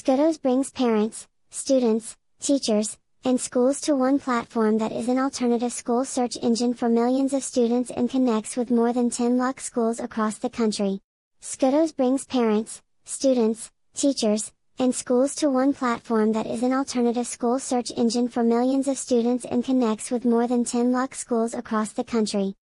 Skoodos brings parents, students, teachers, and schools to one platform that is an alternative school search engine for millions of students and connects with more than 10 lakh schools across the country. Skoodos brings parents, students, teachers, and schools to one platform that is an alternative school search engine for millions of students and connects with more than 10 lakh schools across the country.